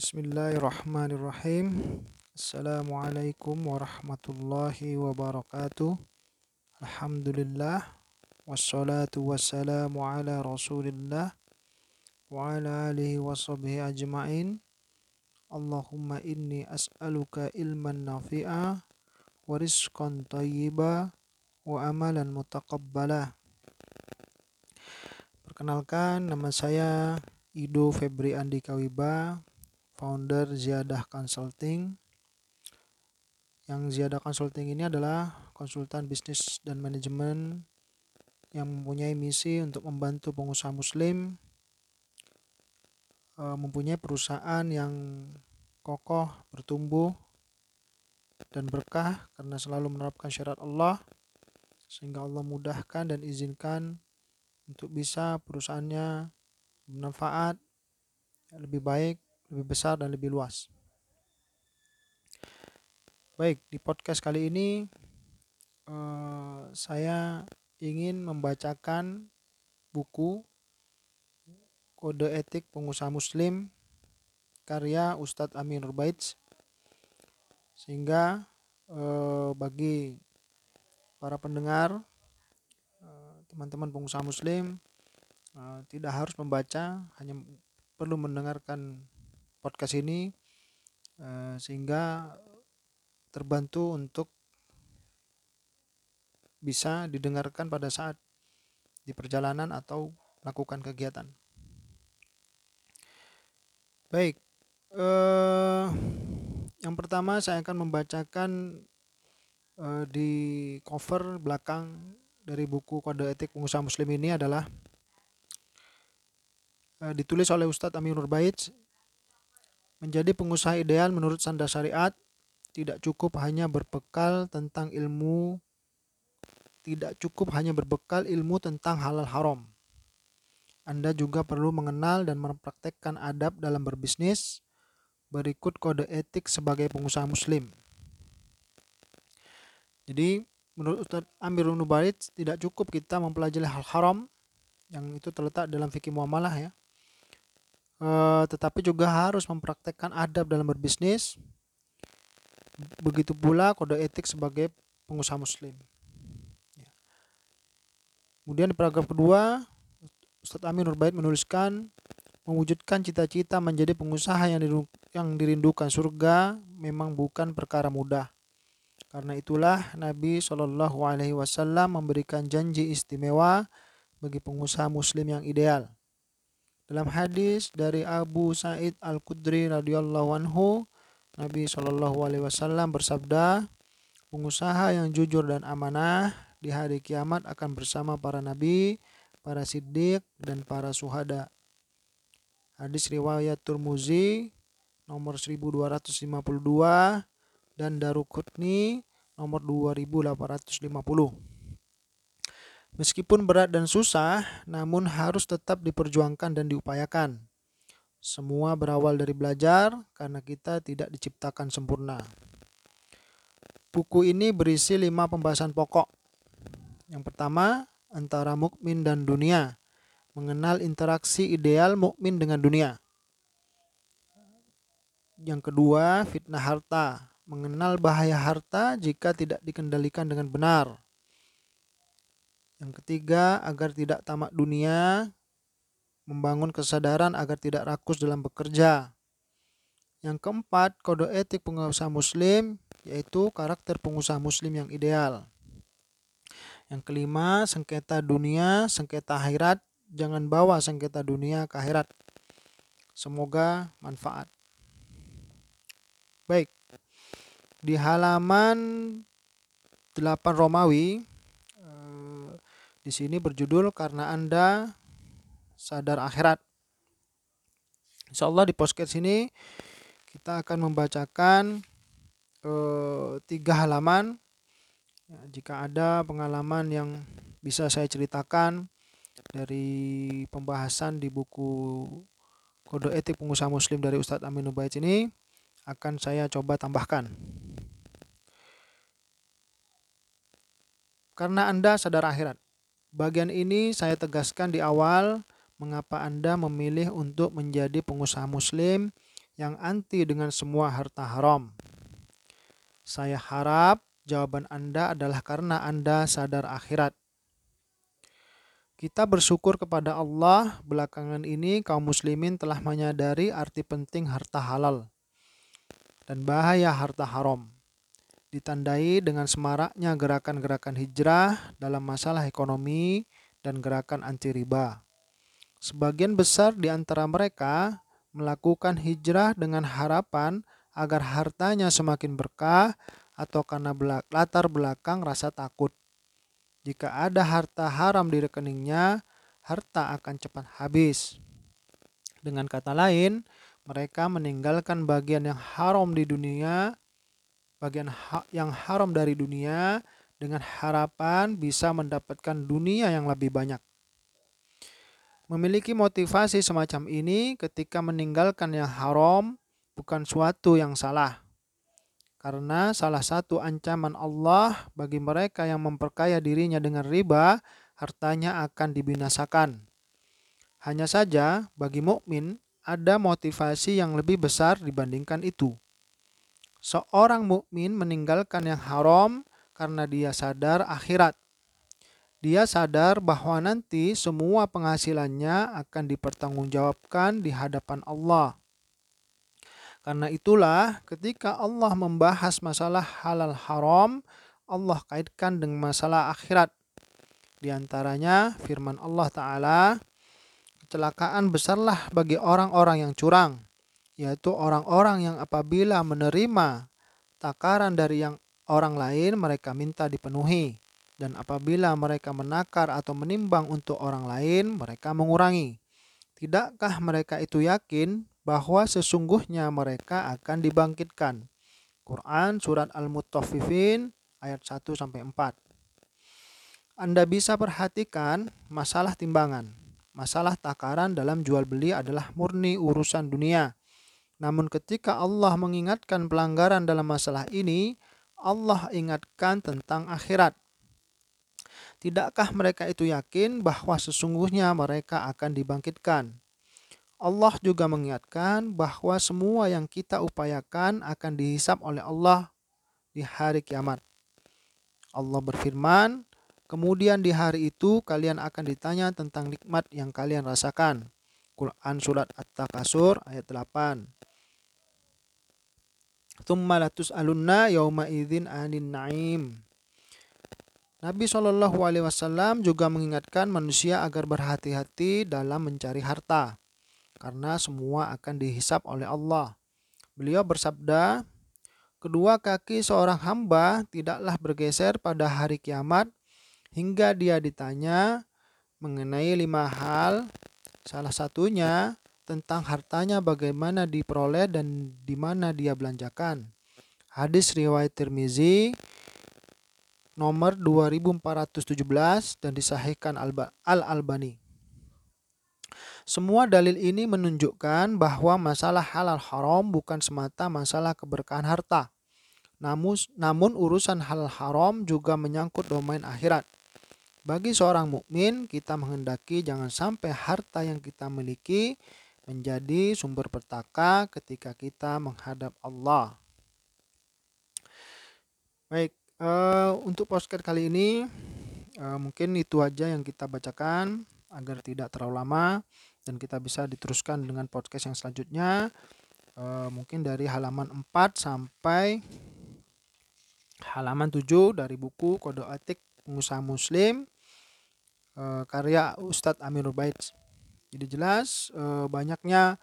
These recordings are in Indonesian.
Bismillahirrahmanirrahim. Assalamualaikum warahmatullahi wabarakatuh. Alhamdulillah. Wassalatu wassalamu ala rasulillah. Wa ala alihi wa sahbihi ajma'in. Allahumma inni as'aluka ilman nafi'a wa rizqan tayyiba wa amalan mutaqabbala. Perkenalkan nama saya Ido Febri Andika Wiba, founder Ziyadah Consulting. Yang Ziyadah Consulting ini adalah konsultan bisnis dan manajemen yang mempunyai misi untuk membantu pengusaha muslim e, mempunyai perusahaan yang kokoh, bertumbuh dan berkah karena selalu menerapkan syariat Allah sehingga Allah mudahkan dan izinkan untuk bisa perusahaannya bermanfaat, lebih baik, lebih besar, dan lebih luas. Baik, di podcast kali ini uh, saya ingin membacakan buku Kode Etik Pengusaha Muslim karya Ustadz Amin Rubaits sehingga uh, bagi para pendengar eh, teman-teman pengusaha muslim Eh, tidak harus membaca, hanya perlu mendengarkan podcast ini uh, sehingga terbantu untuk bisa didengarkan pada saat di perjalanan atau lakukan kegiatan. Baik, uh, yang pertama saya akan membacakan uh, di cover belakang dari buku Kode Etik Pengusaha Muslim ini adalah Eh, ditulis oleh Ustadz Aminur Bait menjadi pengusaha ideal menurut sanda syariat tidak cukup hanya berbekal tentang ilmu tidak cukup hanya berbekal ilmu tentang halal haram. Anda juga perlu mengenal dan mempraktekkan adab dalam berbisnis berikut kode etik sebagai pengusaha muslim. Jadi menurut Ustadz Amir Nubaid tidak cukup kita mempelajari hal haram yang itu terletak dalam fikih muamalah ya uh, tetapi juga harus mempraktekkan adab dalam berbisnis. Begitu pula kode etik sebagai pengusaha muslim. Ya. Kemudian di paragraf kedua, Ustadz Amin Nurbait menuliskan mewujudkan cita-cita menjadi pengusaha yang yang dirindukan surga memang bukan perkara mudah. Karena itulah Nabi Shallallahu Alaihi Wasallam memberikan janji istimewa bagi pengusaha Muslim yang ideal. Dalam hadis dari Abu Sa'id Al-Khudri radhiyallahu anhu, Nabi Shallallahu alaihi wasallam bersabda, pengusaha yang jujur dan amanah di hari kiamat akan bersama para nabi, para siddiq dan para suhada. Hadis riwayat Turmuzi nomor 1252 dan Daruqutni nomor 2850. Meskipun berat dan susah, namun harus tetap diperjuangkan dan diupayakan. Semua berawal dari belajar karena kita tidak diciptakan sempurna. Buku ini berisi lima pembahasan pokok. Yang pertama, antara mukmin dan dunia, mengenal interaksi ideal mukmin dengan dunia. Yang kedua, fitnah harta, mengenal bahaya harta jika tidak dikendalikan dengan benar. Yang ketiga, agar tidak tamak dunia, membangun kesadaran agar tidak rakus dalam bekerja. Yang keempat, kode etik pengusaha muslim, yaitu karakter pengusaha muslim yang ideal. Yang kelima, sengketa dunia, sengketa akhirat, jangan bawa sengketa dunia ke akhirat. Semoga manfaat. Baik. Di halaman 8 Romawi di sini berjudul karena Anda sadar akhirat. Insya Allah di podcast ini kita akan membacakan eh, tiga halaman. Ya, jika ada pengalaman yang bisa saya ceritakan dari pembahasan di buku Kode Etik Pengusaha Muslim dari Ustadz Amin Ubaid ini akan saya coba tambahkan. Karena Anda sadar akhirat. Bagian ini saya tegaskan di awal mengapa Anda memilih untuk menjadi pengusaha muslim yang anti dengan semua harta haram. Saya harap jawaban Anda adalah karena Anda sadar akhirat. Kita bersyukur kepada Allah, belakangan ini kaum muslimin telah menyadari arti penting harta halal dan bahaya harta haram. Ditandai dengan semaraknya gerakan-gerakan hijrah dalam masalah ekonomi dan gerakan anti riba. Sebagian besar di antara mereka melakukan hijrah dengan harapan agar hartanya semakin berkah atau karena latar belakang rasa takut. Jika ada harta haram di rekeningnya, harta akan cepat habis. Dengan kata lain, mereka meninggalkan bagian yang haram di dunia, bagian ha yang haram dari dunia dengan harapan bisa mendapatkan dunia yang lebih banyak. Memiliki motivasi semacam ini ketika meninggalkan yang haram bukan suatu yang salah. Karena salah satu ancaman Allah bagi mereka yang memperkaya dirinya dengan riba, hartanya akan dibinasakan. Hanya saja bagi mukmin ada motivasi yang lebih besar dibandingkan itu. Seorang mukmin meninggalkan yang haram karena dia sadar akhirat. Dia sadar bahwa nanti semua penghasilannya akan dipertanggungjawabkan di hadapan Allah. Karena itulah ketika Allah membahas masalah halal haram, Allah kaitkan dengan masalah akhirat. Di antaranya firman Allah Ta'ala, kecelakaan besarlah bagi orang-orang yang curang, yaitu orang-orang yang apabila menerima takaran dari yang orang lain mereka minta dipenuhi dan apabila mereka menakar atau menimbang untuk orang lain mereka mengurangi. Tidakkah mereka itu yakin bahwa sesungguhnya mereka akan dibangkitkan. Quran Surat Al-Mutaffifin ayat 1 sampai 4. Anda bisa perhatikan masalah timbangan. Masalah takaran dalam jual beli adalah murni urusan dunia. Namun ketika Allah mengingatkan pelanggaran dalam masalah ini, Allah ingatkan tentang akhirat. Tidakkah mereka itu yakin bahwa sesungguhnya mereka akan dibangkitkan? Allah juga mengingatkan bahwa semua yang kita upayakan akan dihisap oleh Allah di hari kiamat. Allah berfirman, kemudian di hari itu kalian akan ditanya tentang nikmat yang kalian rasakan. Quran Surat At-Takasur ayat 8. Thumma alunna yawma idzin anin na'im. Nabi Shallallahu Alaihi Wasallam juga mengingatkan manusia agar berhati-hati dalam mencari harta karena semua akan dihisap oleh Allah. Beliau bersabda, kedua kaki seorang hamba tidaklah bergeser pada hari kiamat hingga dia ditanya mengenai lima hal. Salah satunya tentang hartanya bagaimana diperoleh dan di mana dia belanjakan. Hadis riwayat Tirmizi nomor 2417 dan disahihkan Al-Albani. Semua dalil ini menunjukkan bahwa masalah halal haram bukan semata masalah keberkahan harta. Namun, namun urusan halal haram juga menyangkut domain akhirat. Bagi seorang mukmin, kita menghendaki jangan sampai harta yang kita miliki menjadi sumber petaka ketika kita menghadap Allah. Baik, uh, untuk postcard kali ini uh, mungkin itu aja yang kita bacakan agar tidak terlalu lama dan kita bisa diteruskan dengan podcast yang selanjutnya e, mungkin dari halaman 4 sampai halaman 7 dari buku Kode Etik Pengusaha Muslim karya Ustadz Amir Bait. Jadi jelas e, banyaknya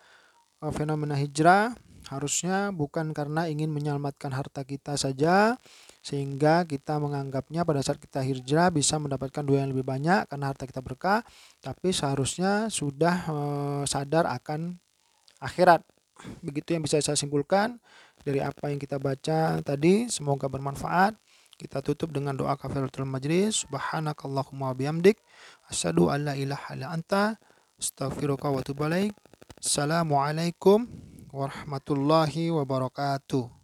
e, fenomena hijrah harusnya bukan karena ingin menyelamatkan harta kita saja sehingga kita menganggapnya pada saat kita hijrah bisa mendapatkan dua yang lebih banyak karena harta kita berkah tapi seharusnya sudah e, sadar akan akhirat. Begitu yang bisa saya simpulkan dari apa yang kita baca tadi. Semoga bermanfaat. Kita tutup dengan doa kafaratul majlis. Subhanakallahumma bihamdik. Asyhadu an la ilaha illa anta astaghfiruka wa atubu assalamualaikum warahmatullahi wabarakatuh